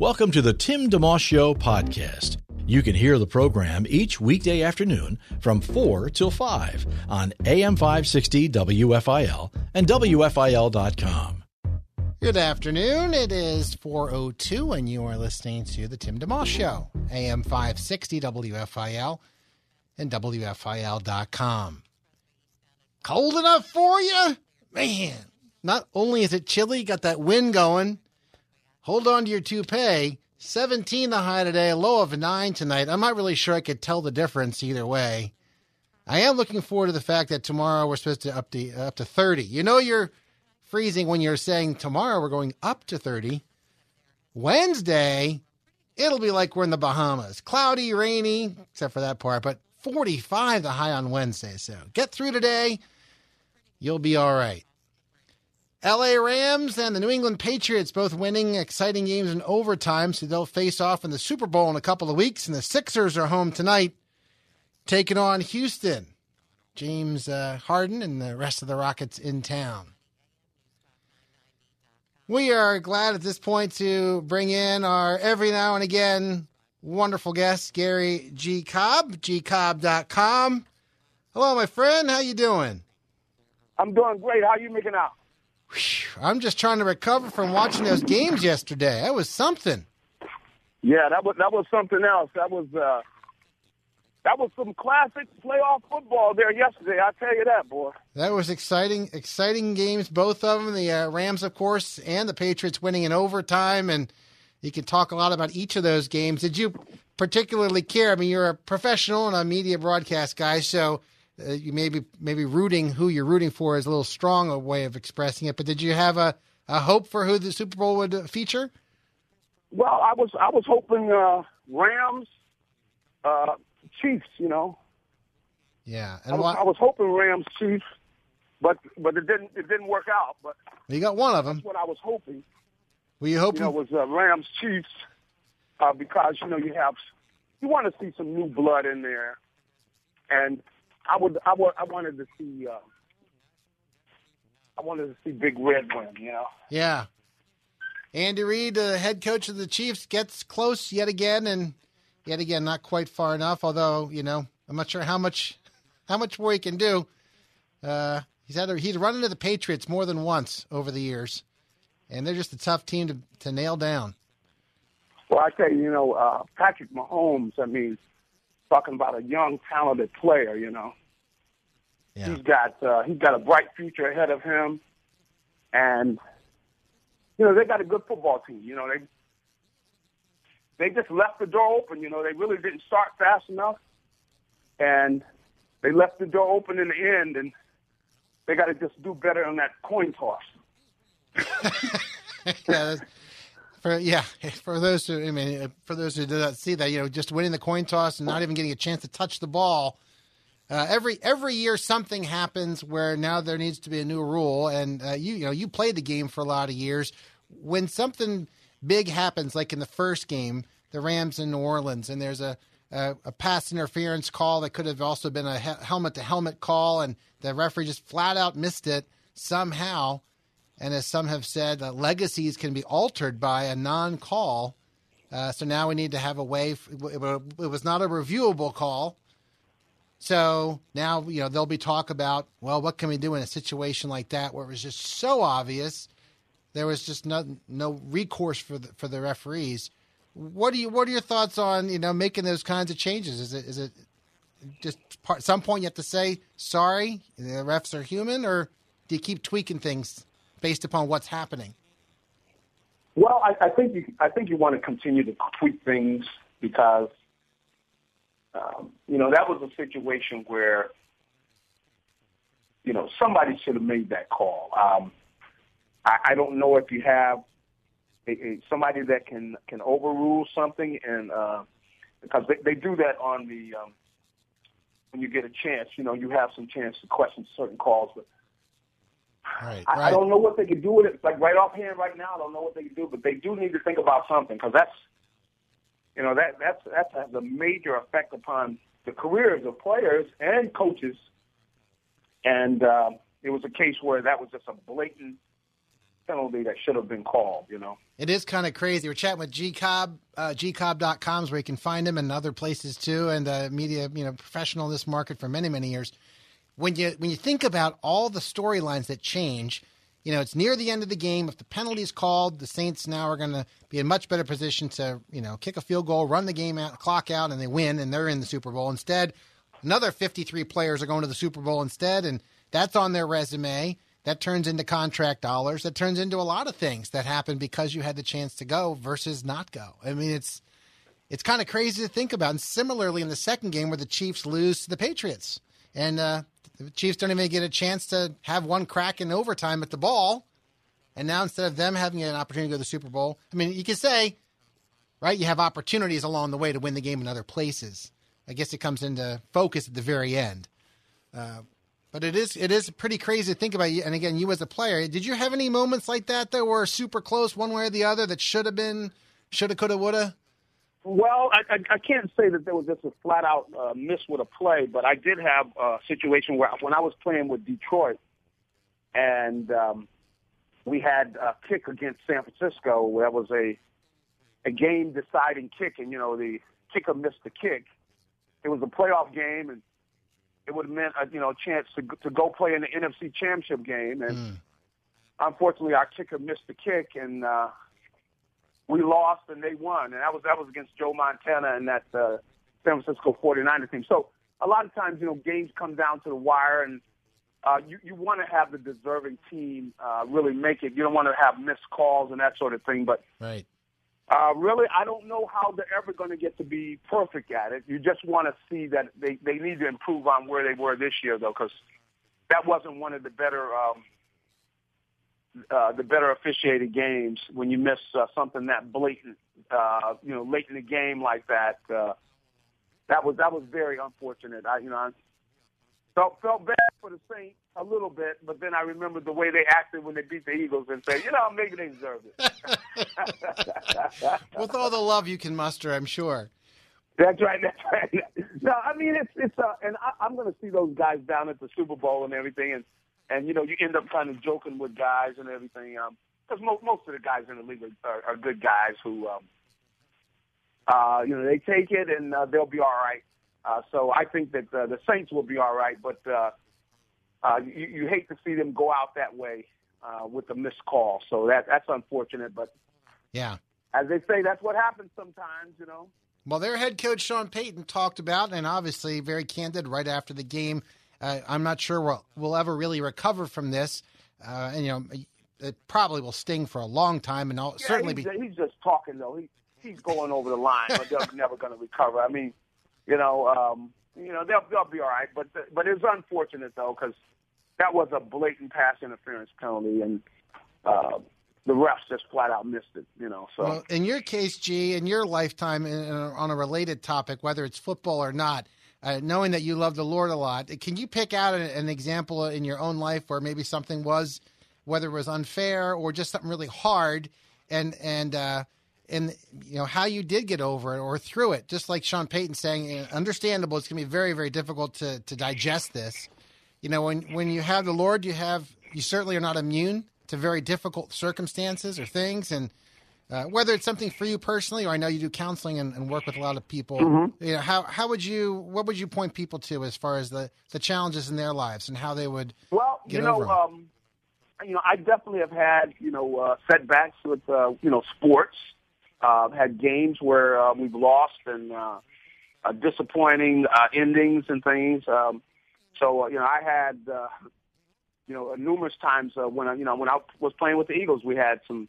Welcome to the Tim DeMoss Show podcast. You can hear the program each weekday afternoon from 4 till 5 on AM 560 WFIL and WFIL.com. Good afternoon. It is 4:02 and you are listening to the Tim DeMoss show, AM 560 WFIL and WFIL.com. Cold enough for you? Man, not only is it chilly, got that wind going. Hold on to your toupee. 17 the high today, low of 9 tonight. I'm not really sure I could tell the difference either way. I am looking forward to the fact that tomorrow we're supposed to up to uh, up to 30. You know you're freezing when you're saying tomorrow we're going up to 30. Wednesday, it'll be like we're in the Bahamas. Cloudy, rainy, except for that part, but 45 the high on Wednesday. So get through today. You'll be all right. LA Rams and the New England Patriots both winning exciting games in overtime, so they'll face off in the Super Bowl in a couple of weeks. And the Sixers are home tonight, taking on Houston. James uh, Harden and the rest of the Rockets in town. We are glad at this point to bring in our every now and again wonderful guest, Gary G. Cobb, gcobb.com. Hello, my friend. How you doing? I'm doing great. How you making out? I'm just trying to recover from watching those games yesterday. That was something. Yeah, that was that was something else. That was uh that was some classic playoff football there yesterday. I tell you that, boy. That was exciting, exciting games, both of them. The uh, Rams, of course, and the Patriots winning in overtime, and you can talk a lot about each of those games. Did you particularly care? I mean, you're a professional and a media broadcast guy, so uh, you maybe maybe rooting who you're rooting for is a little strong a way of expressing it. But did you have a, a hope for who the Super Bowl would feature? Well, I was I was hoping uh, Rams, uh, Chiefs. You know. Yeah, and I was, I was hoping Rams Chiefs, but but it didn't it didn't work out. But you got one of them. That's what I was hoping. Were you hoping? You know, it was uh, Rams Chiefs uh, because you know you have you want to see some new blood in there, and I would I would I wanted to see uh, I wanted to see Big Red win. You know. Yeah. Andy Reid, the head coach of the Chiefs, gets close yet again, and yet again not quite far enough. Although you know, I'm not sure how much how much more he can do. Uh, he's had a, he's run into the Patriots more than once over the years, and they're just a tough team to to nail down. Well, I tell you, you know, uh, Patrick Mahomes. I mean, talking about a young, talented player. You know, yeah. he's got uh, he's got a bright future ahead of him, and you know they got a good football team. You know they they just left the door open. You know they really didn't start fast enough, and they left the door open in the end, and they got to just do better on that coin toss. yeah, for yeah, for those who I mean, for those who did not see that, you know, just winning the coin toss and not even getting a chance to touch the ball. Uh, every every year something happens where now there needs to be a new rule, and uh, you you know you played the game for a lot of years. When something big happens, like in the first game, the Rams in New Orleans, and there's a a, a pass interference call that could have also been a helmet to helmet call, and the referee just flat out missed it somehow. And as some have said, uh, legacies can be altered by a non call. Uh, so now we need to have a way. F- it was not a reviewable call. So now, you know, there'll be talk about, well, what can we do in a situation like that where it was just so obvious there was just no, no recourse for the, for the referees. What do you what are your thoughts on, you know, making those kinds of changes? Is it is it just part, some point you have to say sorry, the refs are human or do you keep tweaking things based upon what's happening? Well, I, I think you I think you want to continue to tweak things because um, you know that was a situation where you know somebody should have made that call. Um, I, I don't know if you have a, a, somebody that can can overrule something, and uh, because they, they do that on the um, when you get a chance, you know, you have some chance to question certain calls, but. Right, I, right. I don't know what they could do with it. Like right offhand, right now, I don't know what they could do, but they do need to think about something because that's, you know, that that's that has a major effect upon the careers of players and coaches. And uh, it was a case where that was just a blatant penalty that should have been called. You know. It is kind of crazy. We're chatting with G Cobb, uh, gcobb.com is where you can find him and other places too, and uh, media, you know, professional in this market for many, many years. When you when you think about all the storylines that change, you know, it's near the end of the game. If the penalty is called, the Saints now are going to be in much better position to, you know, kick a field goal, run the game out, clock out, and they win, and they're in the Super Bowl. Instead, another 53 players are going to the Super Bowl instead, and that's on their resume. That turns into contract dollars. That turns into a lot of things that happen because you had the chance to go versus not go. I mean, it's it's kind of crazy to think about. And similarly, in the second game where the Chiefs lose to the Patriots, and uh, the Chiefs don't even get a chance to have one crack in overtime at the ball, and now instead of them having an opportunity to go to the Super Bowl, I mean, you can say, right, you have opportunities along the way to win the game in other places. I guess it comes into focus at the very end. Uh, but it is it is pretty crazy to think about. And again, you as a player, did you have any moments like that that were super close, one way or the other, that should have been, shoulda, coulda, woulda? Well, I, I, I can't say that there was just a flat out uh, miss with a play, but I did have a situation where when I was playing with Detroit, and um, we had a kick against San Francisco, where it was a a game deciding kick, and you know the kicker missed the kick. It was a playoff game, and it would have meant a you know chance to to go play in the NFC Championship game, and Mm. unfortunately our kicker missed the kick, and uh, we lost and they won, and that was that was against Joe Montana and that uh, San Francisco 49er team. So a lot of times, you know, games come down to the wire, and uh, you you want to have the deserving team uh, really make it. You don't want to have missed calls and that sort of thing, but. Right. Uh, really, I don't know how they're ever going to get to be perfect at it. You just want to see that they, they need to improve on where they were this year, though, because that wasn't one of the better um, uh, the better officiated games when you miss uh, something that blatant, uh, you know, late in the game like that. Uh, that was that was very unfortunate. I, you know, I felt felt bad for the Saints a little bit, but then I remembered the way they acted when they beat the Eagles and said, you know, I'm maybe they deserved it. With all the love you can muster, I'm sure. That's right. That's right. No, I mean it's it's uh, and I, I'm going to see those guys down at the Super Bowl and everything, and and you know you end up kind of joking with guys and everything, because most most of the guys in the league are, are good guys who, um, uh, you know, they take it and uh, they'll be all right. Uh, so I think that uh, the Saints will be all right, but uh, uh, you, you hate to see them go out that way uh, with a missed call. So that that's unfortunate, but Yeah. as they say, that's what happens sometimes, you know. Well, their head coach Sean Payton talked about, and obviously very candid right after the game. Uh, I'm not sure we'll, we'll ever really recover from this, uh, and you know it probably will sting for a long time, and I'll Yeah, certainly he's, be. he's just talking though. He he's going over the line, but they're never going to recover. I mean, you know, um, you know they'll they'll be all right, but but it's unfortunate though because that was a blatant pass interference penalty, and uh, the refs just flat out missed it. You know, so Well, in your case, G, in your lifetime, in, in on a related topic, whether it's football or not, uh, knowing that you love the Lord a lot, can you pick out an, an example in your own life where maybe something was, whether it was unfair or just something really hard, and and uh, and you know how you did get over it or through it? Just like Sean Payton saying, uh, understandable. It's going to be very very difficult to to digest this. You know, when when you have the Lord, you have you certainly are not immune to very difficult circumstances or things, and uh, whether it's something for you personally, or I know you do counseling and, and work with a lot of people. You know, how how would you what would you point people to as far as the the challenges in their lives and how they would Well, you know, um, you know, I definitely have had you know uh, setbacks with uh, you know sports. Uh, had games where uh, we've lost and uh, uh, disappointing uh, endings and things. Um, so uh, you know, I had uh, you know numerous times uh, when I, you know when I was playing with the Eagles, we had some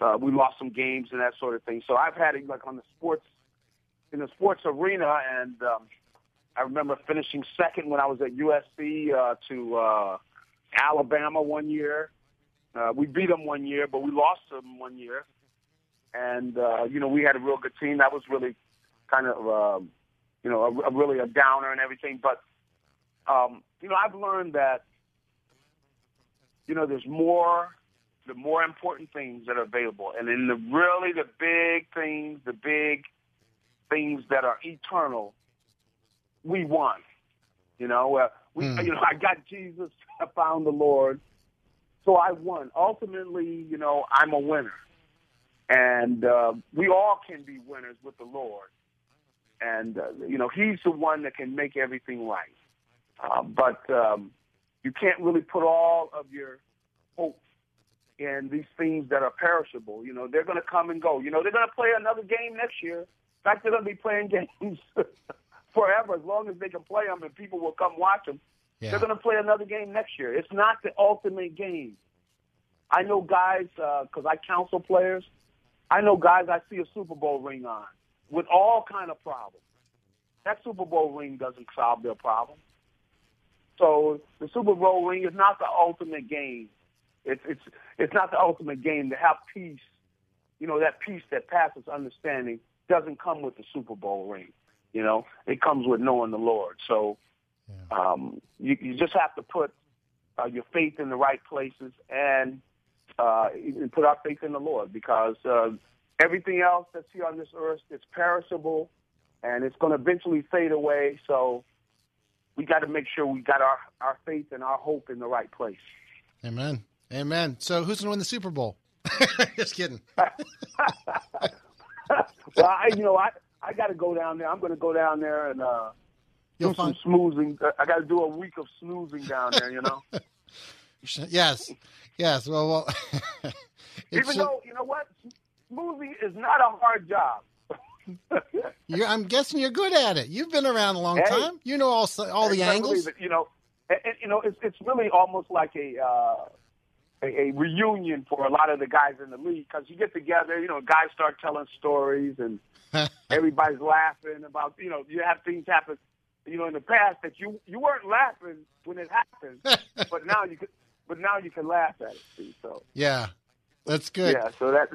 uh, we lost some games and that sort of thing. So I've had it like on the sports in the sports arena, and um, I remember finishing second when I was at USC uh, to uh, Alabama one year, Uh, we beat them one year, but we lost them one year. And uh, you know, we had a real good team. That was really kind of uh, you know a, a really a downer and everything. But um, you know, I've learned that you know there's more the more important things that are available, and in the really the big things, the big things that are eternal, we won. You know, uh, we Hmm. you know I got Jesus, I found the Lord, so I won. Ultimately, you know, I'm a winner, and uh, we all can be winners with the Lord. And uh, you know, He's the one that can make everything right. Uh, but um, you can't really put all of your hope in these things that are perishable. You know, they're going to come and go. You know, they're going to play another game next year. In fact, they're going to be playing games forever as long as they can play them and people will come watch them. Yeah. They're going to play another game next year. It's not the ultimate game. I know guys uh, because I counsel players. I know guys I see a Super Bowl ring on with all kind of problems. That Super Bowl ring doesn't solve their problem. So the Super Bowl ring is not the ultimate game. It's it's it's not the ultimate game. To have peace, you know, that peace that passes understanding doesn't come with the Super Bowl ring. You know, it comes with knowing the Lord. So um, you, you just have to put uh, your faith in the right places and uh, and put our faith in the Lord because uh, everything else that's here on this earth is perishable and it's going to eventually fade away. So we got to make sure we got our, our faith and our hope in the right place. Amen. Amen. So who's going to win the Super Bowl? Just kidding. well, I, you know, I, I got to go down there. I'm going to go down there and uh, You'll do some find. snoozing. I got to do a week of snoozing down there, you know. Yes. Yes. Well, well. Even though, you know what? Snoozing is not a hard job. you're, I'm guessing you're good at it. You've been around a long Hey. time. You know all all the angles. You know, and, and, you know, it's it's really almost like a uh, a, a reunion for a lot of the guys in the league because you get together. You know, guys start telling stories and everybody's laughing about. You know, you have things happen. You know, in the past that you you weren't laughing when it happened, but now you could. But now you can laugh at it. See, so Yeah. That's good. yeah, so that.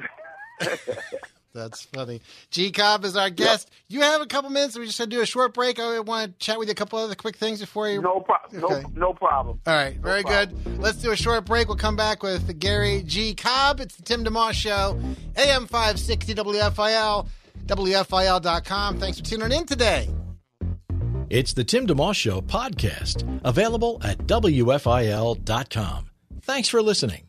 That's funny. G Cobb is our guest. You have a couple minutes. We just had to do a short break. I want to chat with you a couple other quick things before you. No problem. Okay. No, no problem. All right, very problem. good. Let's do a short break. We'll come back with Gary G. Cobb. It's the Tim DeMoss Show, AM 560 WFIL, WFIL.com. Thanks for tuning in today. It's the Tim DeMoss Show podcast, available at WFIL.com. Thanks for listening.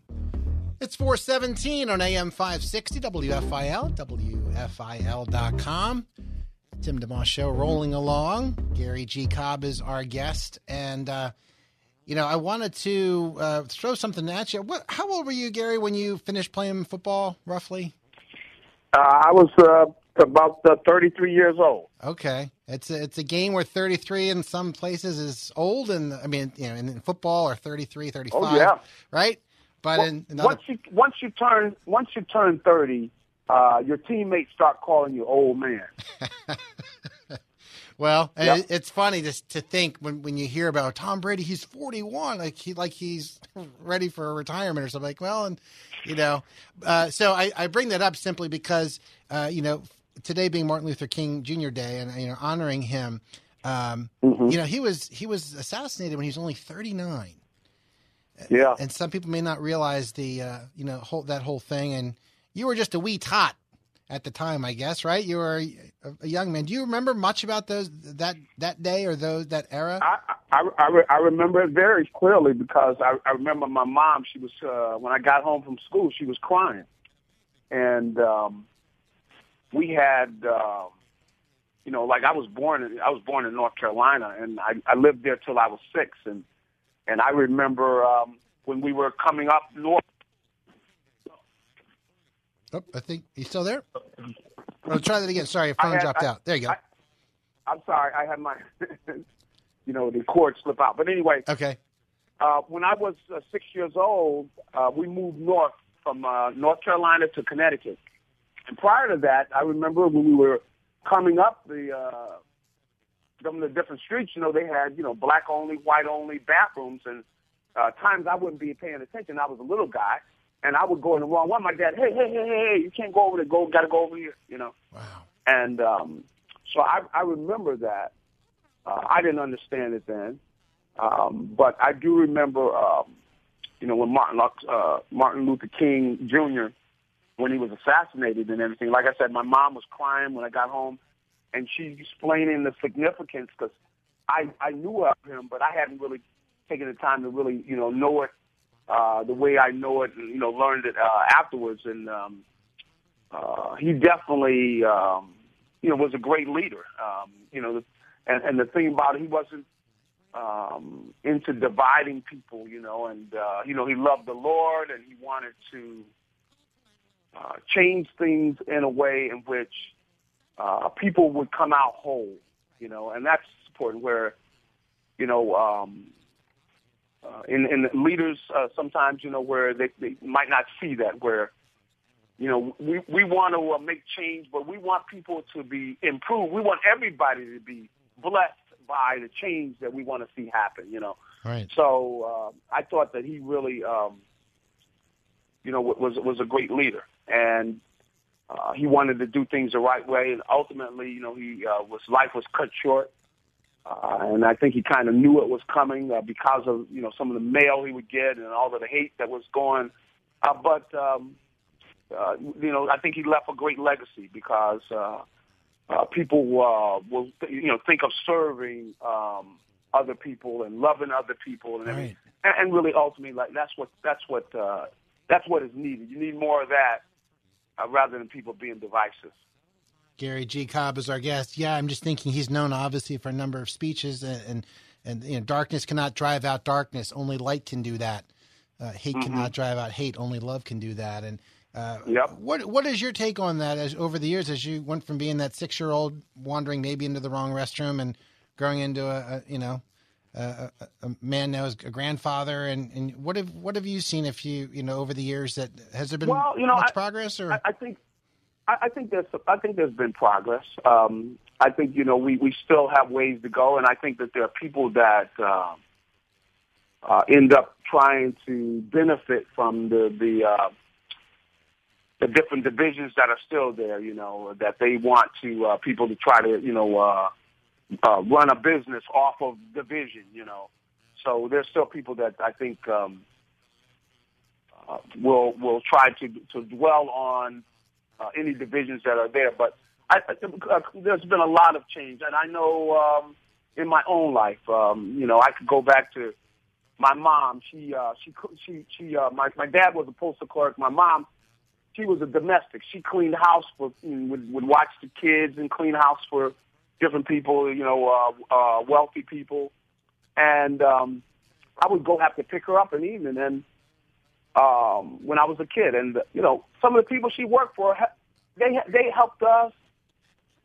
It's 417 on AM 560 WFIL, WFIL.com. Tim DeMoss Show rolling along. Gary G. Cobb is our guest. And, uh, you know, I wanted to uh, throw something at you. What, how old were you, Gary, when you finished playing football, roughly? Uh, I was uh, about uh, 33 years old. Okay, it's a, it's a game where 33 in some places is old, and I mean, you know, in, in football or 33, 35, Oh, yeah. right? But in, in other, once you once you turn once you turn thirty, uh, your teammates start calling you old man. well, Yep. it, it's funny to to think when, when you hear about Tom Brady, he's 41, like he like he's ready for retirement or something. Like, well, and you know, uh, so I, I bring that up simply because uh, you know today being Martin Luther King Jr. Day, and you know honoring him. Um, Mm-hmm. You know, he was he was assassinated when he was only 39. Yeah, and some people may not realize the uh, you know whole, that whole thing. And you were just a wee tot at the time, I guess, right? You were a, a young man. Do you remember much about those that that day or those that era? I I, I, re- I remember it very clearly because I, I remember my mom. She was uh, when I got home from school, she was crying, and um, we had. Um, you know, like I was born in I was born in North Carolina, and I, I lived there till I was six, and and I remember um, when we were coming up north. Oh, I think he's still there. Oh, try that again. Sorry, your phone had- dropped I- out. There you go. I- I'm sorry, I had my, you know, the cord slip out. But anyway, okay. uh, when I was uh, six years old, uh, we moved north from uh, North Carolina to Connecticut. And prior to that, I remember when we were coming up the uh, of the different streets. You know, they had you know black only, white only bathrooms, and uh, times I wouldn't be paying attention. I was a little guy, and I would go in the wrong one. My dad, hey, hey, hey, hey, hey, you can't go over there. Go, got to go over here. You know. Wow. And um, so I, I remember that. Uh, I didn't understand it then, um, but I do remember, um, you know, when Martin uh, Martin Luther King Jr. when he was assassinated and everything. Like I said, my mom was crying when I got home, and she explaining the significance because I I knew of him, but I hadn't really taken the time to really you know know it uh, the way I know it, and, you know, learned it uh, afterwards. And um, uh, he definitely, um, you know, was a great leader. Um, you know, and, and the thing about it, he wasn't um, into dividing people. You know, and uh, you know, he loved the Lord, and he wanted to uh, change things in a way in which uh, people would come out whole. You know, and that's important. Where you know, um, uh, in, in leaders uh, sometimes, you know, where they, they might not see that, where, you know, we, we want to uh, make change, but we want people to be improved. We want everybody to be blessed by the change that we want to see happen, you know. Right. So uh, I thought that he really, um, you know, was was a great leader, and uh, he wanted to do things the right way. And ultimately, you know, he uh, was life was cut short uh, and I think he kind of knew it was coming uh, because of you know some of the mail he would get and all of the hate that was going. Uh, but um, uh, you know, I think he left a great legacy because uh, uh, people uh, will you know think of serving um, other people and loving other people and right. and, and really ultimately like that's what that's what uh, that's what is needed. You need more of that uh, rather than people being divisive. Gary G. Cobb is our guest. Yeah, I'm just thinking he's known obviously for a number of speeches, and and, and you know, darkness cannot drive out darkness. Only light can do that. Uh, hate mm-hmm. cannot drive out hate. Only love can do that. And uh, yep. what what is your take on that? As over the years, as you went from being that six year old wandering maybe into the wrong restroom and growing into a, a you know a, a, man now is a grandfather, and, and what have what have you seen? If you you know over the years that has there been well, you know, much I, progress? Or I, I think I, I think there's I think there's been progress. Um, I think you know we we still have ways to go, and I think that there are people that uh, uh, end up trying to benefit from the the uh, the different divisions that are still there. You know that they want to uh, people to try to you know uh, uh, run a business off of division. You know, so there's still people that I think um, uh, will will try to to dwell on uh, any divisions that are there. But I, uh, there's been a lot of change, and I know um, in my own life, um, you know, I could go back to my mom. She uh, she she she uh, my my dad was a postal clerk. My mom, she was a domestic. She cleaned house for would would watch the kids and clean house for different people, you know, uh, uh, wealthy people, and um, I would go have to pick her up in the evening and um, when I was a kid. And, you know, some of the people she worked for, they, they helped us.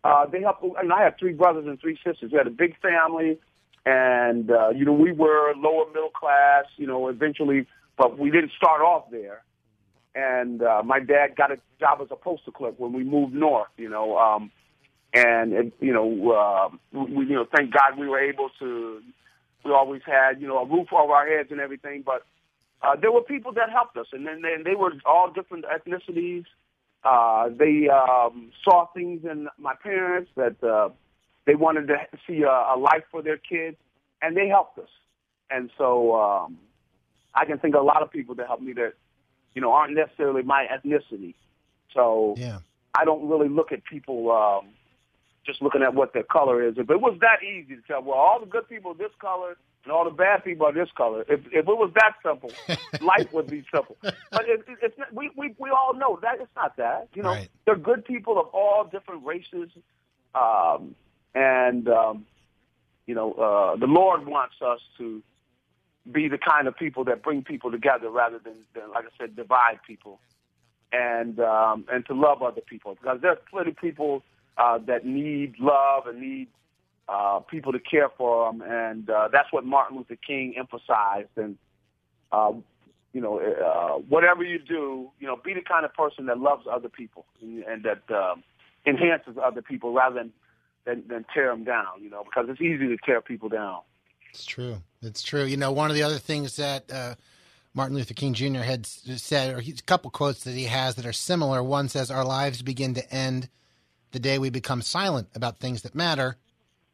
Uh, they helped, and I have three brothers and three sisters. We had a big family, and, uh, you know, we were lower middle class, you know, eventually, but we didn't start off there. And uh, my dad got a job as a postal clerk when we moved north, you know. Um, and, it, you know, uh, we, you know, thank God we were able to, we always had, you know, a roof over our heads and everything, but uh, there were people that helped us, and then they, they were all different ethnicities. Uh, they um, saw things in my parents that uh, they wanted to see a, a life for their kids, and they helped us. And so um, I can think of a lot of people that helped me that, you know, aren't necessarily my ethnicity. So yeah. I don't really look at people um, just looking at what their color is. If it was that easy to tell, well, all the good people are this color and all the bad people are this color. If if it was that simple, life would be simple. But it, it, it's not, we we we all know that it's not that. You know, right. they're good people of all different races, um, and um, you know, uh, the Lord wants us to be the kind of people that bring people together rather than, than like I said, divide people, and um, and to love other people because there's plenty of people uh, that need love and need uh, people to care for them, and uh, that's what Martin Luther King emphasized. And uh, you know, uh, whatever you do, you know, be the kind of person that loves other people and, and that uh, enhances other people rather than, than than tear them down. You know, because it's easy to tear people down. It's true. It's true. You know, one of the other things that uh, Martin Luther King Jr. had said, or a couple quotes that he has that are similar. One says, Our lives begin to end the day we become silent about things that matter.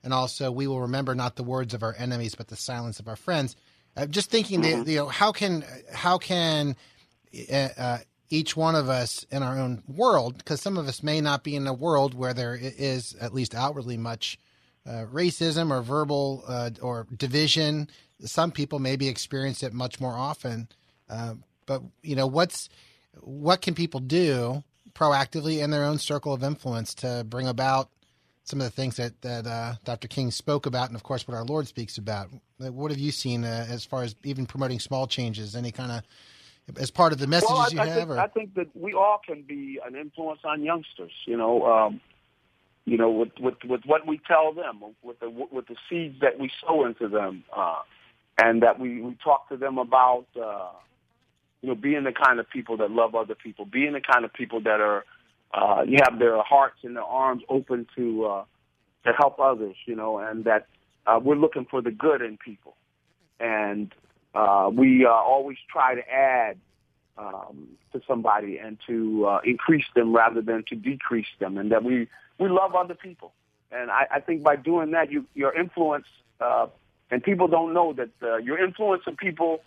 And also, we will remember not the words of our enemies, but the silence of our friends. Uh, just thinking, mm-hmm. that, you know, how can, how can uh, uh, each one of us in our own world, because some of us may not be in a world where there is, at least outwardly, much uh, racism or verbal uh, or division. Some people maybe experience it much more often. Uh, but you know, what's what can people do proactively in their own circle of influence to bring about some of the things that that uh, Dr. King spoke about, and of course, what our Lord speaks about. What have you seen uh, as far as even promoting small changes? Any kind of as part of the messages well, I, you I have? Think, I think that we all can be an influence on youngsters. You know, um, you know, with, with with what we tell them, with the with the seeds that we sow into them, uh, and that we we talk to them about. Uh, you know, being the kind of people that love other people, being the kind of people that are, uh, you have their hearts and their arms open to uh, to help others. You know, and that uh, we're looking for the good in people, and uh, we uh, always try to add um, to somebody and to uh, increase them rather than to decrease them, and that we we love other people. And I, I think by doing that, you your influence, uh, and people don't know that uh, you're influencing people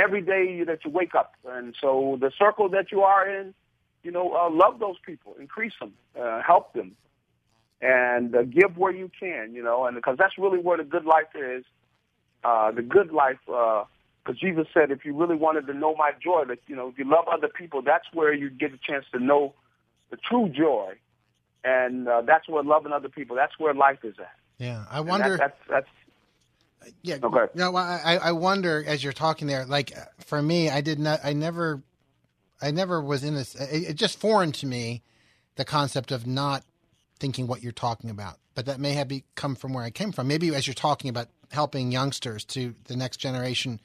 every day that you wake up. And so the circle that you are in, you know, uh, love those people, increase them, uh, help them, and uh, give where you can, you know, and because that's really where the good life is. Uh, the good life, because uh, Jesus said, if you really wanted to know my joy, that you know, if you love other people, that's where you get a chance to know the true joy, and uh, that's where loving other people, that's where life is at. Yeah, I wonder. That, that's, that's yeah. Okay. You know, I I wonder as you're talking there, like for me, I did not, I never, I never was in this. It, it just foreign to me, the concept of not thinking what you're talking about. But that may have be, come from where I came from. Maybe as you're talking about helping youngsters to the next generation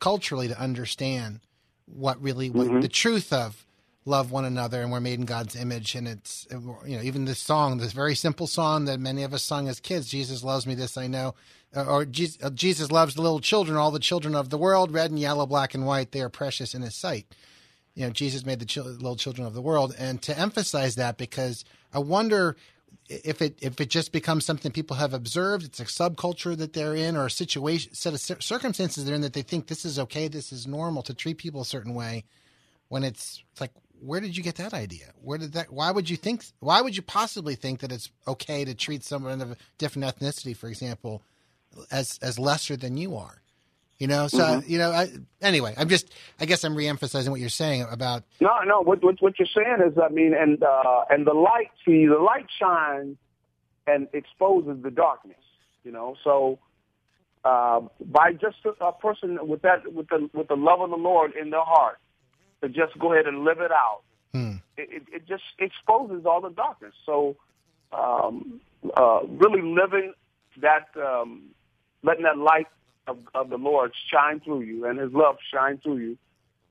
culturally to understand what really what mm-hmm. the truth of love one another and we're made in God's image. And it's you know even this song this very simple song that many of us sung as kids Jesus loves me this I know. Uh, or Jesus, uh, Jesus loves the little children all the children of the world red and yellow black and white they are precious in his sight. You know Jesus made the ch- little children of the world. And to emphasize that because I wonder if it if it just becomes something people have observed, it's a subculture that they're in or a situation set of circumstances they're in that they think this is okay, this is normal to treat people a certain way. When it's, it's like, where did you get that idea? Where did that? Why would you think? Why would you possibly think that it's okay to treat someone of a different ethnicity, for example, as as lesser than you are? You know, so mm-hmm. you know. I, anyway, I'm just. I guess I'm reemphasizing what you're saying about. No, no. What what, what you're saying is, I mean, and uh, and the light. See, the light shines and exposes the darkness. You know, so uh, by just a, a person with that, with the with the love of the Lord in their heart, to just go ahead and live it out, hmm. it, it, it just exposes all the darkness. So, um, uh, really living that, um, letting that light of, of the Lord shine through you and his love shine through you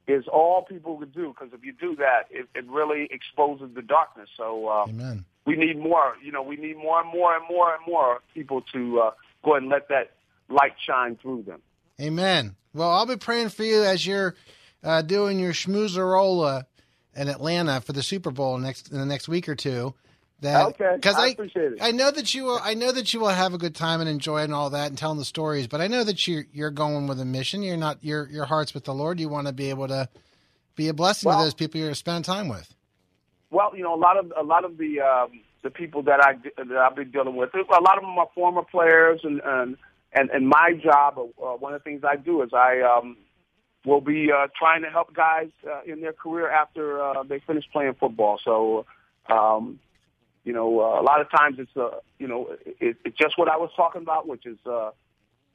is all people could do because if you do that, it, it really exposes the darkness. So uh, Amen. we need more. You know, we need more and more and more and more people to uh, go ahead and let that light shine through them. Amen. Well, I'll be praying for you as you're uh, doing your schmoozerola in Atlanta for the Super Bowl next in the next week or two. That, okay, because I, I, appreciate it. I know that you will. I know that you will have a good time and enjoy it and all that and telling the stories. But I know that you're you're going with a mission. You're not your your heart's with the Lord. You want to be able to be a blessing well, to those people you're spending time with. Well, you know, a lot of a lot of the um, the people that I that I've been dealing with, a lot of them are former players, and and and, and my job, uh, one of the things I do is I um, will be uh, trying to help guys uh, in their career after uh, they finish playing football. So. Um, you know, uh, a lot of times it's, uh, you know, it, it's just what I was talking about, which is, uh,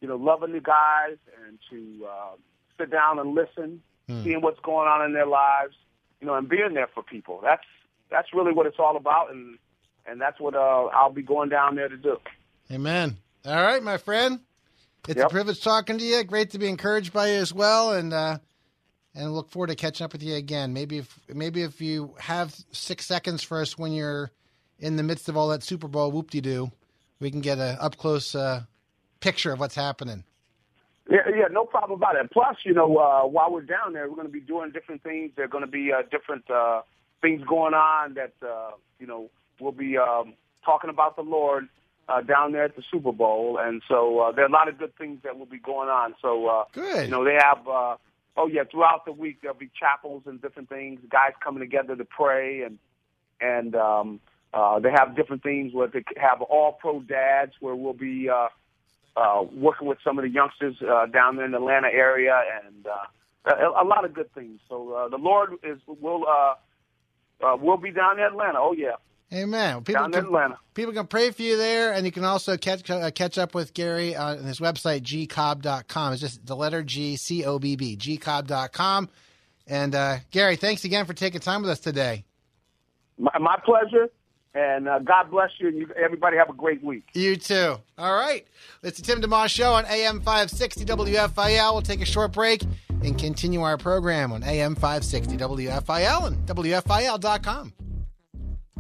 you know, loving the guys and to uh, sit down and listen, hmm. seeing what's going on in their lives, you know, and being there for people. That's that's really what it's all about, and and that's what uh, I'll be going down there to do. Amen. All right, my friend. It's yep. a privilege talking to you. Great to be encouraged by you as well, and uh, and look forward to catching up with you again. Maybe if maybe if you have six seconds for us when you're in the midst of all that Super Bowl whoop de doo, we can get a up close uh, picture of what's happening. Yeah, yeah, no problem about it. Plus, you know, uh, while we're down there, we're going to be doing different things. There are going to be uh, different uh, things going on that, uh, you know, we'll be um, talking about the Lord uh, down there at the Super Bowl. And so uh, there are a lot of good things that will be going on. So, uh, Good. you know, they have, uh, oh, yeah, throughout the week, there'll be chapels and different things, guys coming together to pray. And, and um, uh, they have different things where they have all pro dads where we'll be, uh, uh, working with some of the youngsters uh, down there in the Atlanta area, and uh, a, a lot of good things. So uh, the Lord is will uh, uh, will be down in Atlanta. Oh yeah, Amen. People down in can, Atlanta. people can pray for you there, and you can also catch uh, catch up with Gary on his website, gcobb.com. It's just the letter G, C O B B, gcobb.com. And uh, Gary, thanks again for taking time with us today. My, my pleasure, and uh, God bless you, and you, everybody have a great week. You too. All right. It's the Tim DeMoss Show on AM 560 WFIL. We'll take a short break and continue our program on AM 560 WFIL and WFIL.com.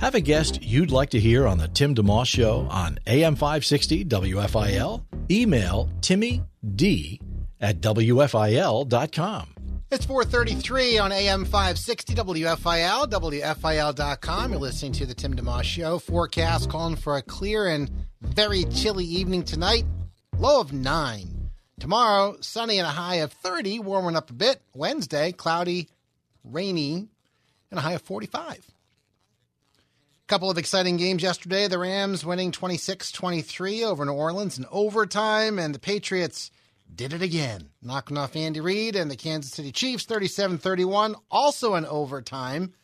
Have a guest you'd like to hear on the Tim DeMoss Show on AM 560 WFIL? Email Timmy D at WFIL.com. It's 433 on AM 560 WFIL, WFIL.com. You're listening to the Tim DeMoss Show. Forecast calling for a clear and very chilly evening tonight. Low of 9. Tomorrow, sunny and a high of 30, warming up a bit. Wednesday, cloudy, rainy, and a high of 45. Couple of exciting games yesterday. The Rams winning 26 23 over New Orleans in overtime, and the Patriots did it again, knocking off Andy Reid and the Kansas City Chiefs 37 31, also in overtime.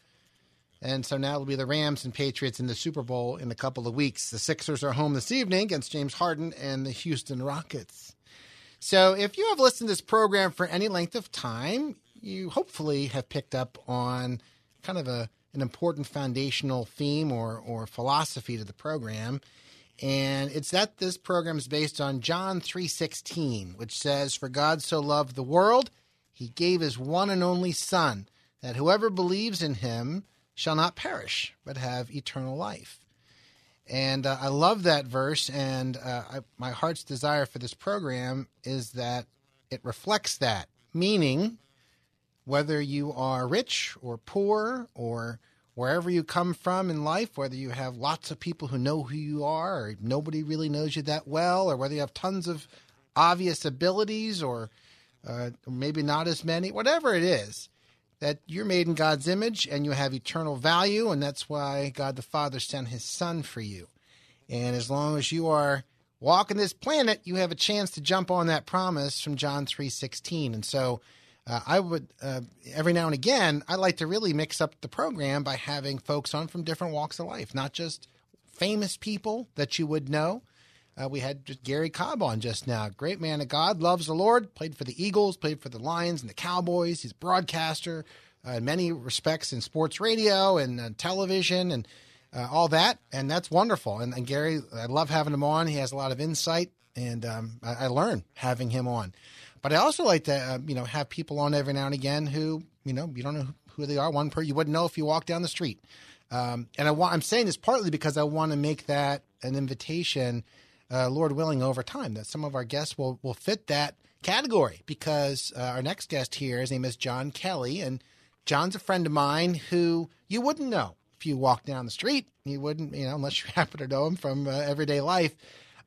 And so now it'll be the Rams and Patriots in the Super Bowl in a couple of weeks. The Sixers are home this evening against James Harden and the Houston Rockets. So if you have listened to this program for any length of time, you hopefully have picked up on kind of a an important foundational theme or, or philosophy to the program and it's that this program is based on John 3:16 which says for God so loved the world he gave his one and only son that whoever believes in him shall not perish but have eternal life. And uh, I love that verse and uh, I, my heart's desire for this program is that it reflects that meaning whether you are rich or poor or wherever you come from in life, whether you have lots of people who know who you are or nobody really knows you that well, or whether you have tons of obvious abilities or uh, maybe not as many, whatever it is, that you're made in God's image and you have eternal value, and that's why God the Father sent his Son for you. And as long as you are walking this planet, you have a chance to jump on that promise from John 3:16. And so uh, I would uh, every now and again I like to really mix up the program by having folks on from different walks of life, not just famous people that you would know. Uh, we had Gary Cobb on just now. Great man of God, loves the Lord, played for the Eagles, played for the Lions and the Cowboys. He's a broadcaster uh, in many respects in sports radio and uh, television and uh, all that. And that's wonderful. And, and, Gary, I love having him on. He has a lot of insight, and um, I, I learn having him on. But I also like to, uh, you know, have people on every now and again who, you know, you don't know who they are. One per you wouldn't know if you walk down the street. Um, and I want, I'm saying this partly because I want to make that an invitation, uh, Lord willing, over time that some of our guests will will fit that category. Because uh, our next guest here, his name is John Kelly, and John's a friend of mine who you wouldn't know if you walk down the street. You wouldn't, you know, unless you happen to know him from uh, everyday life.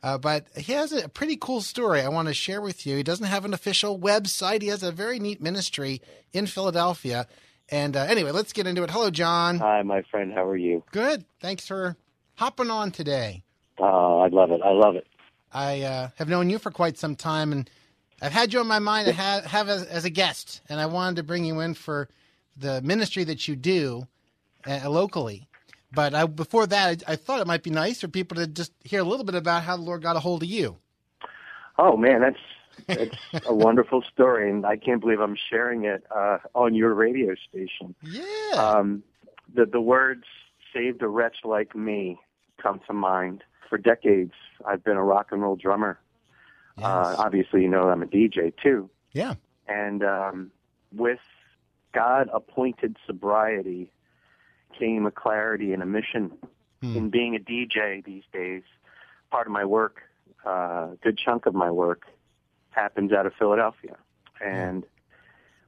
Uh, but he has a pretty cool story I want to share with you. He doesn't have an official website. He has a very neat ministry in Philadelphia. And uh, anyway, let's get into it. Hello, John. Hi, my friend. How are you? Good. Thanks for hopping on today. Oh, I love it. I love it. I uh, have known you for quite some time, and I've had you on my mind to have, have as, as, a guest, and I wanted to bring you in for the ministry that you do uh, locally. But I, before that, I, I, thought it might be nice for people to just hear a little bit about how the Lord got a hold of you. Oh man, that's that's a wonderful story, and I can't believe I'm sharing it uh, on your radio station. Yeah. Um, the the words "saved a wretch like me" come to mind. For decades, I've been a rock and roll drummer. Yes. Uh, obviously, you know I'm a DJ too. Yeah. And um, with God appointed sobriety came a clarity and a mission hmm. in being a DJ these days. Part of my work, uh, a good chunk of my work, happens out of Philadelphia. And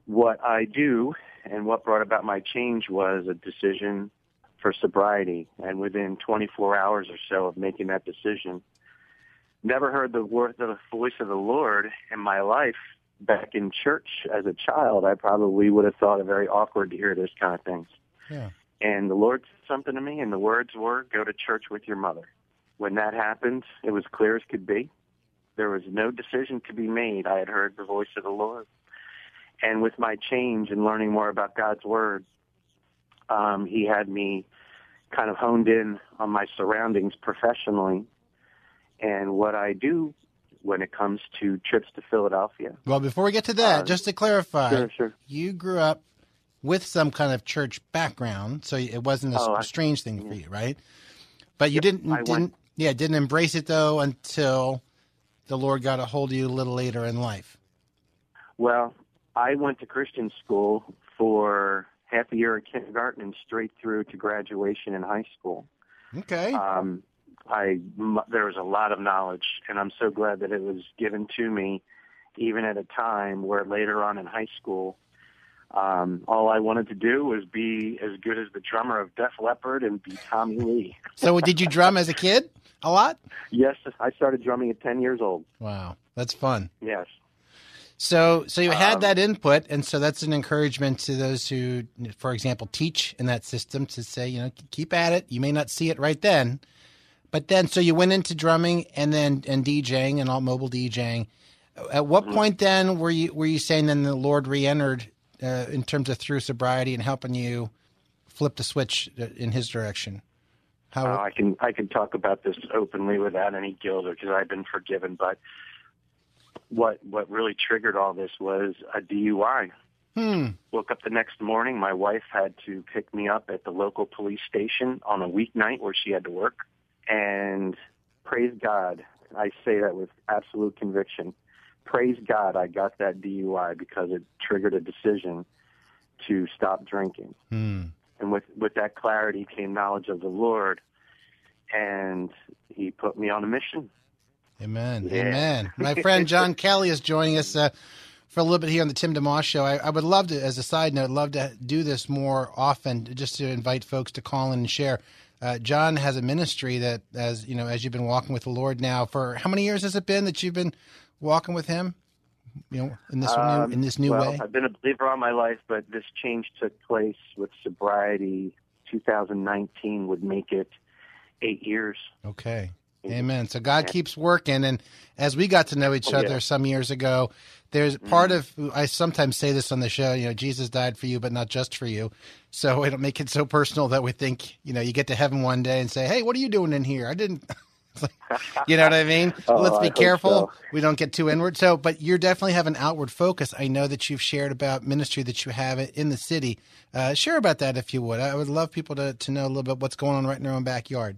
what I do and what brought about my change was a decision for sobriety. And within 24 hours or so of making that decision, never heard the word, the voice of the Lord in my life. Back in church as a child, I probably would have thought it very awkward to hear those kind of things. Yeah. And the Lord said something to me, and the words were, "Go to church with your mother." When that happened, it was clear as could be. There was no decision to be made. I had heard the voice of the Lord. And with my change and learning more about God's Word, um, He had me kind of honed in on my surroundings professionally and what I do when it comes to trips to Philadelphia. Well, before we get to that, Uh, just to clarify, sure, sure. you grew up with some kind of church background, so it wasn't a Oh, I- strange thing for you, right? But you didn't I didn't yeah didn't embrace it though until the Lord got a hold of you a little later in life. Well, I went to Christian school for half a year at kindergarten and straight through to graduation in high school. Okay. um, I there was a lot of knowledge, and I'm so glad that it was given to me, even at a time where later on in high school, um, all I wanted to do was be as good as the drummer of Def Leppard and be Tommy Lee. so did you drum as a kid a lot? Yes, I started drumming at 10 years old. Wow, that's fun. Yes. So, so you had Um, that input, and so that's an encouragement to those who, for example, teach in that system to say, you know, keep at it. You may not see it right then, but then, so you went into drumming and then and DJing and all mobile DJing. At what Mm-hmm. point then were you were you saying then the Lord re-entered uh, in terms of through sobriety and helping you flip the switch in His direction? How? Uh, I can I can talk about this openly without any guilt because I've been forgiven. But what what really triggered all this was a DUI. hmm. Woke up the next morning. My wife had to pick me up at the local police station on a weeknight where she had to work. And praise God, I say that with absolute conviction. Praise God, I got that DUI because it triggered a decision to stop drinking. Hmm. And with with that clarity came knowledge of the Lord, and He put me on a mission. Amen. Yeah. Amen. My friend John Kelly is joining us uh, for a little bit here on the Tim DeMoss Show. I, I would love to, as a side note, love to do this more often, just to invite folks to call in and share. Uh, John has a ministry that, as you know, as you've been walking with the Lord now for how many years has it been that you've been walking with Him? You know, in this Um, new in this new well, way. I've been a believer all my life, but this change took place with sobriety. 2019 would make it eight years. Okay. Amen. So God keeps working. And as we got to know each Oh, other yeah. some years ago, there's part of, I sometimes say this on the show, you know, Jesus died for you, but not just for you. So don't make it so personal that we think, you know, you get to heaven one day and say, hey, what are you doing in here? I didn't. You know what I mean? Oh, Let's be hope careful. so. We don't get too inward. So, but you definitely have an outward focus. I know that you've shared about ministry that you have in the city. Uh, share about that if you would. I would love people to, to know a little bit what's going on right in their own backyard.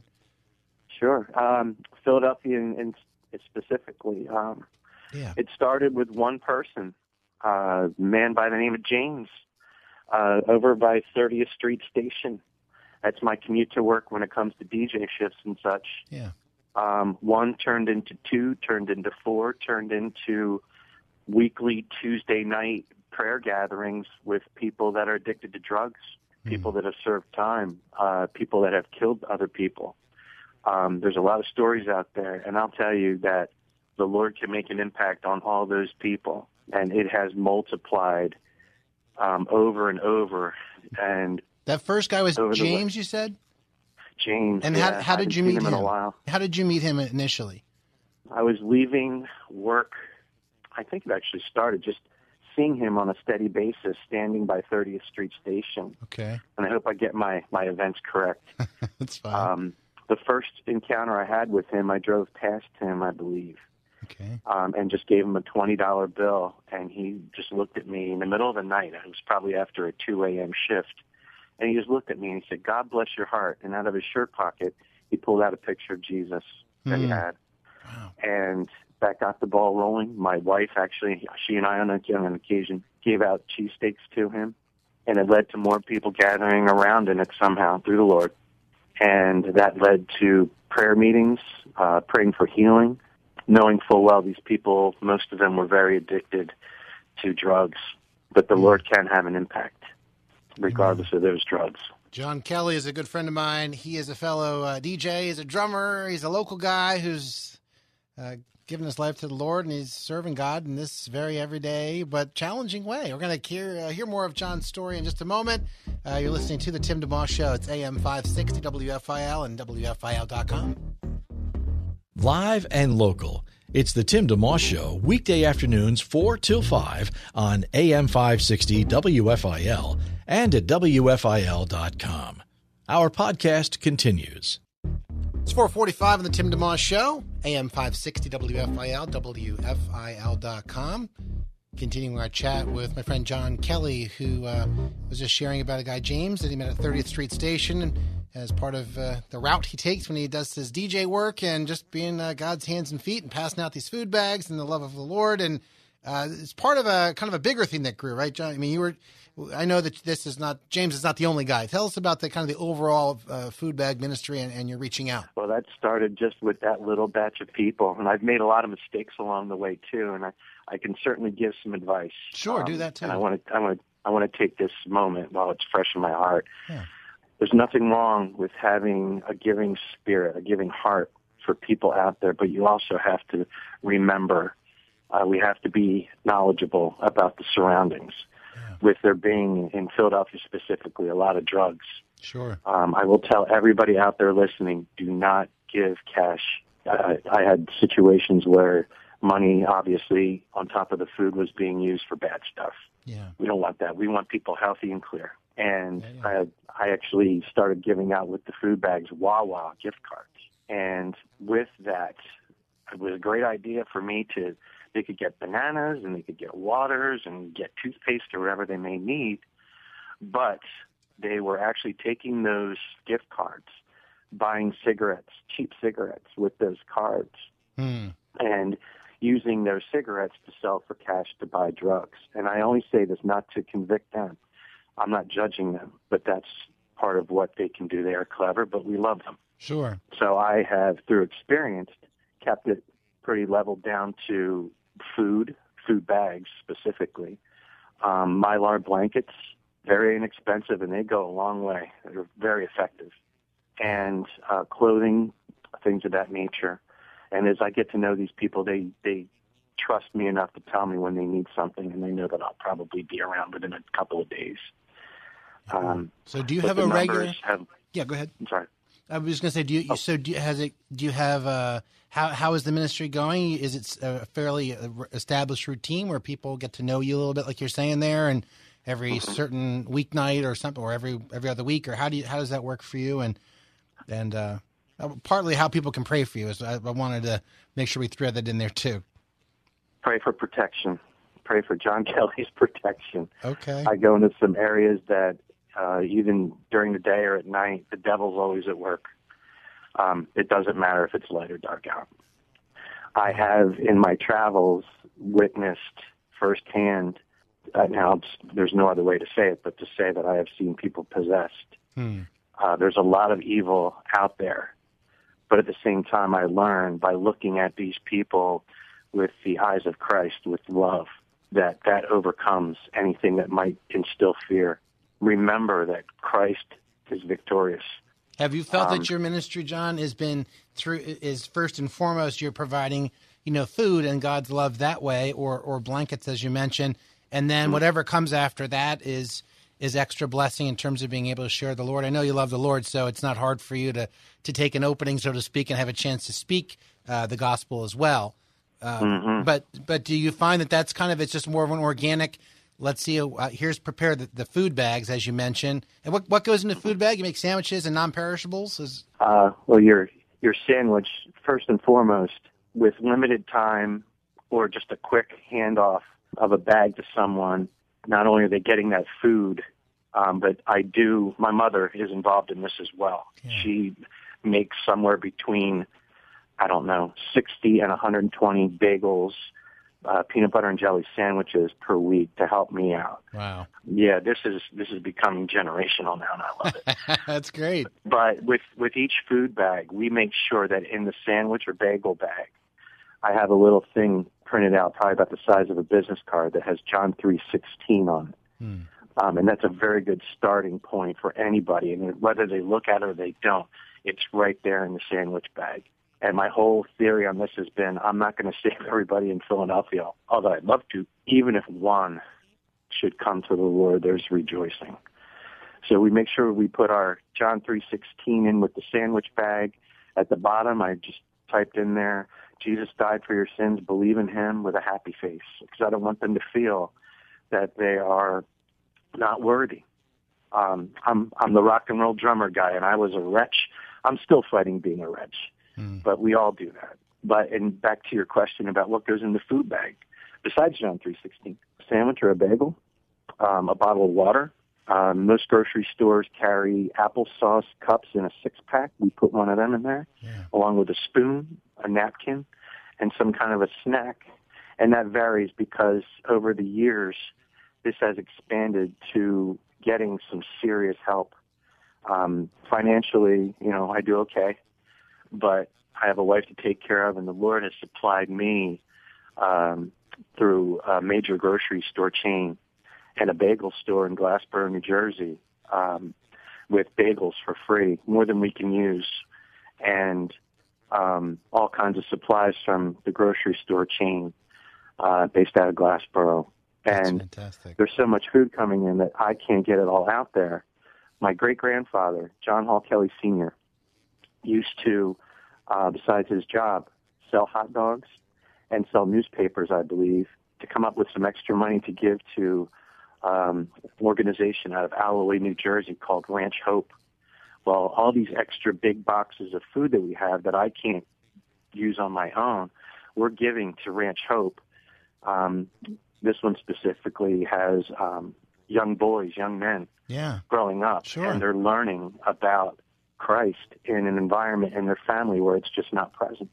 Sure. Um, Philadelphia, and, and specifically, um, Yeah. it started with one person, uh, a man by the name of James, uh, over by 30th Street Station. That's my commute to work when it comes to DJ shifts and such. Yeah. Um, one turned into two, turned into four, turned into weekly Tuesday night prayer gatherings with people that are addicted to drugs, people that have served time, uh, people that have killed other people. Um, there's a lot of stories out there, and I'll tell you that the Lord can make an impact on all those people, and it has multiplied um, over and over. And That first guy was. James, you said? James, And yeah, how, how did you meet him him? in a while? How did you meet him initially? I was leaving work. I think it actually started just seeing him on a steady basis standing by 30th Street Station. Okay, And I hope I get my, my events correct. that's fine. um, the first encounter I had with him, I drove past him, I believe, okay, um, and just gave him a $20 bill. And he just looked at me in the middle of the night. It was probably after a 2 a.m. shift. And he just looked at me and he said, God bless your heart. And out of his shirt pocket, he pulled out a picture of Jesus that he Hmm. had. Wow. And that got the ball rolling. My wife actually, she and I on, a, on an occasion gave out cheesesteaks to him. And it led to more people gathering around in it somehow through the Lord. And that led to prayer meetings, uh, praying for healing. knowing full well these people, most of them were very addicted to drugs, but the Lord can have an impact regardless of those drugs. John Kelly is a good friend of mine. He is a fellow uh, DJ. He's a drummer. He's a local guy who's uh, given his life to the Lord, and he's serving God in this very everyday but challenging way. We're going to hear uh, hear more of John's story in just a moment. Uh, you're listening to the Tim DeMoss Show. It's AM 560 WFIL and WFIL.com. Live and local. It's the Tim DeMoss Show, weekday afternoons 4 till 5 on AM 560 WFIL and at WFIL.com. Our podcast continues. It's 445 on the Tim DeMoss Show, AM 560 WFIL, WFIL.com. Continuing our chat with my friend John Kelly, who uh, was just sharing about a guy, James, that he met at 30th Street Station as part of uh, the route he takes when he does his DJ work and just being uh, God's hands and feet and passing out these food bags and the love of the Lord. And uh, it's part of a kind of a bigger thing that grew, right, John? I mean, you were. I know that this is not James is not the only guy. Tell us about the kind of the overall uh, food bag ministry and, and you're reaching out. Well, that started just with that little batch of people, and I've made a lot of mistakes along the way too, and I I can certainly give some advice. Sure, do that too. I want to I want to I want to take this moment while it's fresh in my heart. Yeah. There's nothing wrong with having a giving spirit, a giving heart for people out there, but you also have to remember uh, we have to be knowledgeable about the surroundings. Yeah. With there being in Philadelphia specifically a lot of drugs. Sure. Um, I will tell everybody out there listening: do not give cash. Uh, I had situations where money, obviously, on top of the food, was being used for bad stuff. Yeah. We don't want that. We want people healthy and clear. And. I, I actually started giving out with the food bags Wawa gift cards. And with that, it was a great idea for me to they could get bananas and they could get waters and get toothpaste or whatever they may need. But they were actually taking those gift cards, buying cigarettes, cheap cigarettes with those cards, mm. and using those cigarettes to sell for cash to buy drugs. And I only say this not to convict them. I'm not judging them, but that's part of what they can do. They are clever, but we love them. Sure. So I have, through experience, kept it pretty leveled down to food, food bags specifically. Um, mylar blankets, very inexpensive, and they go a long way. They're very effective. And uh, clothing, things of that nature. And as I get to know these people, they they trust me enough to tell me when they need something, and they know that I'll probably be around within a couple of days. Um, so, do you have a regular? Have, yeah, go ahead. I'm sorry. I was going to say, do you? Oh. So, do, has it? Do you have? Uh, how how is the ministry going? Is it a fairly uh, established routine where people get to know you a little bit, like you're saying there, and every mm-hmm. certain weeknight or something, or every every other week, or how do you how does that work for you? And and uh, uh partly how people can pray for you is I, I wanted to make sure we thread that in there too. Pray for protection. Pray for John Kelly's protection. Okay. I go into some areas that uh, even during the day or at night, the devil's always at work. Um, it doesn't matter if it's light or dark out. I have in my travels witnessed firsthand. Uh, now, there's no other way to say it but to say that I have seen people possessed. Hmm. Uh, there's a lot of evil out there, but at the same time, I learn by looking at these people with the eyes of Christ, with love, that that overcomes anything that might instill fear remember that Christ is victorious. Have you felt um, that your ministry, John, has been through is first and foremost you're providing, you know, food and God's love that way, or or blankets as you mentioned, and then mm-hmm. whatever comes after that is is extra blessing in terms of being able to share the Lord. I know you love the Lord, so it's not hard for you to to take an opening, so to speak, and have a chance to speak uh, the gospel as well. Uh, mm-hmm. But but do you find that that's kind of it's just more of an organic Let's see. Uh, here's prepare the, the, food bags, as you mentioned. And what what goes in the food bag? You make sandwiches and non-perishables. Is... Uh, well, your your sandwich first and foremost, with limited time or just a quick handoff of a bag to someone. Not only are they getting that food, um, but I do. My mother is involved in this as well. Yeah. She makes somewhere between I don't know, 60 and 120 bagels uh, peanut butter and jelly sandwiches per week to help me out. Wow. Yeah, this is this is becoming generational now, and I love it. That's great. But with with each food bag, we make sure that in the sandwich or bagel bag, I have a little thing printed out, probably about the size of a business card, that has John three sixteen on it. Hmm. Um, and that's a very good starting point for anybody. And whether they look at it or they don't, it's right there in the sandwich bag. And my whole theory on this has been I'm not going to save everybody in Philadelphia, although I'd love to. Even if one should come to the Lord, there's rejoicing. So we make sure we put our John 3:16 in with the sandwich bag. At the bottom, I just typed in there, Jesus died for your sins, believe in him with a happy face. Because I don't want them to feel that they are not worthy. Um, I'm I'm the rock and roll drummer guy, and I was a wretch. I'm still fighting being a wretch, Mm. but we all do that. But and back to your question about what goes in the food bag, besides John three sixteen, sandwich or a bagel, um, a bottle of water. Um, most grocery stores carry applesauce cups in a six pack. We put one of them in there, Yeah. along with a spoon, a napkin, and some kind of a snack. And that varies because over the years, this has expanded to getting some serious help. Um, financially, you know, I do okay, but I have a wife to take care of, and the Lord has supplied me um, through a major grocery store chain and a bagel store in Glassboro, New Jersey, um, with bagels for free, more than we can use, and um, all kinds of supplies from the grocery store chain uh, based out of Glassboro. That's And fantastic. there's so much food coming in that I can't get it all out there. My great grandfather, John Hall Kelly Sr., used to, uh, besides his job, sell hot dogs and sell newspapers, I believe, to come up with some extra money to give to um, an organization out of Alloway, New Jersey called Ranch Hope. Well, all these extra big boxes of food that we have that I can't use on my own, we're giving to Ranch Hope. Um, this one specifically has um, young boys, young men Yeah. growing up, Sure. and they're learning about Christ in an environment in their family where it's just not present.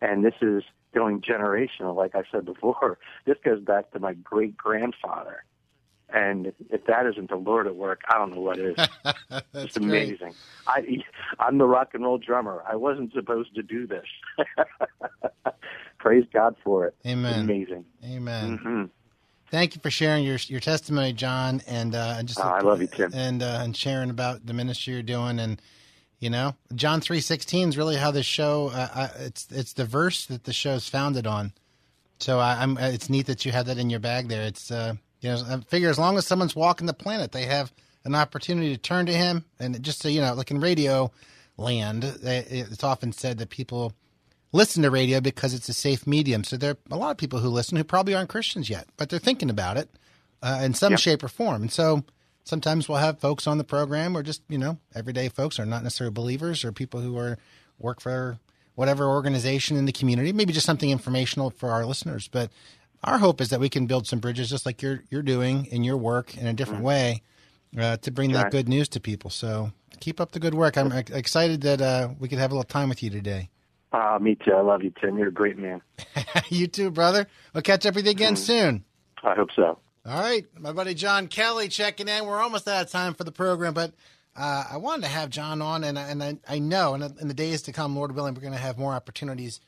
And this is going generational, like I said before. This goes back to my great grandfather. And if that isn't the Lord at work, I don't know what is. It's great. amazing. I, I'm the rock and roll drummer. I wasn't supposed to do this. Praise God for it. Amen. Amazing. Amen. hmm Thank you for sharing your your testimony, John, and uh, just Oh, I love you, Tim. and uh, and sharing about the ministry you're doing, and you know, John three sixteen is really how the show. Uh, it's it's the verse that the show's founded on. So I, I'm. It's neat that you have that in your bag there. It's uh, you know, I figure as long as someone's walking the planet, they have an opportunity to turn to Him, and just so you know, like in radio land, it's often said that people listen to radio because it's a safe medium. So there are a lot of people who listen who probably aren't Christians yet, but they're thinking about it uh, in some Yep. shape or form. And so sometimes we'll have folks on the program or just, you know, everyday folks are not necessarily believers or people who are work for whatever organization in the community, maybe just something informational for our listeners. But our hope is that we can build some bridges just like you're you're doing in your work in a different way uh, to bring that good news to people. So keep up the good work. I'm excited that uh, we could have a little time with you today. Uh, me too. I love you, Tim. You're a great man. you too, brother. We'll catch up with you again soon. I hope so. All right, my buddy John Kelly checking in. We're almost out of time for the program, but uh, I wanted to have John on, and I- and I, I know in, in the days to come, Lord willing, we're going to have more opportunities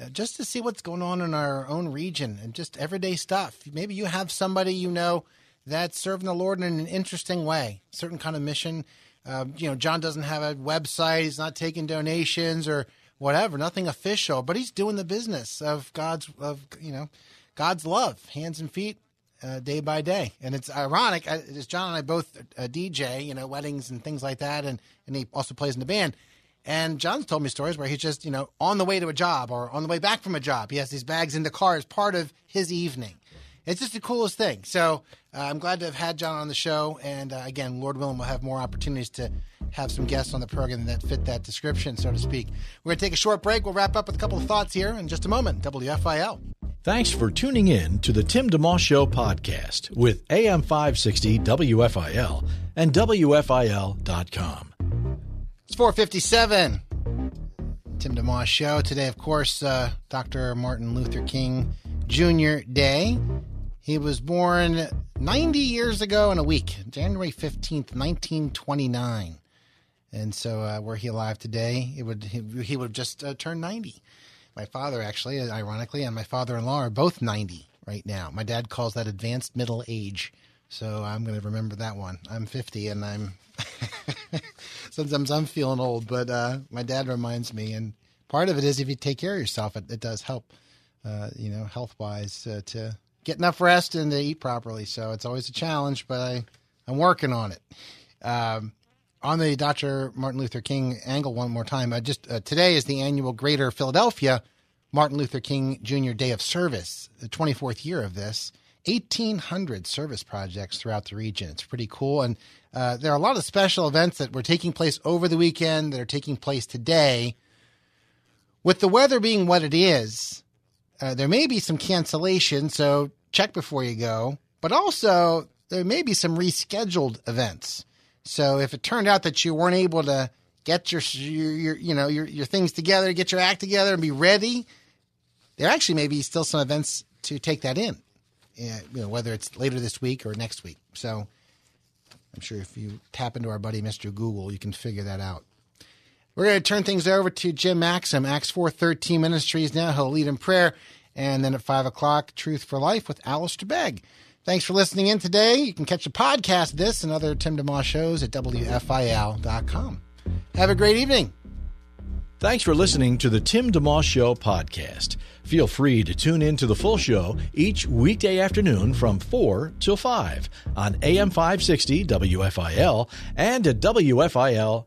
uh, just to see what's going on in our own region and just everyday stuff. Maybe you have somebody you know that's serving the Lord in an interesting way, certain kind of mission. Um, you know, John doesn't have a website; he's not taking donations or whatever, nothing official, but he's doing the business of God's of you know God's love, hands and feet, uh, day by day. And it's ironic, as John and I both uh, DJ, you know, weddings and things like that, and and he also plays in the band. And John's told me stories where he's just, you know, on the way to a job or on the way back from a job. He has these bags in the car as part of his evening. It's just the coolest thing. So uh, I'm glad to have had John on the show. And uh, again, Lord willing, we'll have more opportunities to have some guests on the program that fit that description, so to speak. We're going to take a short break. We'll wrap up with a couple of thoughts here in just a moment. WFIL. Thanks for tuning in to the Tim DeMoss Show podcast with AM 560 WFIL and WFIL.com. It's 457. Tim DeMoss Show. Today, of course, uh, Dr. Martin Luther King Jr. Day. He was born 90 years ago in a week, January 15th, 1929. And so, uh, were he alive today, it would he, would have just uh, turned 90. my father actually, ironically, and my father-in-law are both 90 right now. My dad calls that advanced middle age. So I'm going to remember that one. I'm 50 and I'm sometimes I'm feeling old, but uh, my dad reminds me. And part of it is if you take care of yourself, it, it does help, uh, you know, health wise uh, to get enough rest and to eat properly. So it's always a challenge, but I, I'm working on it. Um, on the Dr. Martin Luther King angle, one more time. Uh, just uh, today is the annual Greater Philadelphia Martin Luther King Jr. Day of Service, the 24th year of this. 1,800 service projects throughout the region. It's pretty cool. And uh, there are a lot of special events that were taking place over the weekend that are taking place today. With the weather being what it is, uh, there may be some cancellation, so check before you go. But also, there may be some rescheduled events. So if it turned out that you weren't able to get your, your, your you know your, your things together, get your act together, and be ready, there actually may be still some events to take that in you know, whether it's later this week or next week. So I'm sure if you tap into our buddy Mr. Google, you can figure that out. We're going to turn things over to Jim Maxim, Acts 413 Ministries now. He'll lead in prayer. And then at 5 o'clock, Truth for Life with Alistair Begg. Thanks for listening in today. You can catch the podcast this and other Tim DeMoss shows at WFIL.com. Have a great evening. Thanks for listening to the Tim DeMoss Show podcast. Feel free to tune in to the full show each weekday afternoon from 4 till 5 on AM 560 WFIL and at WFIL.com.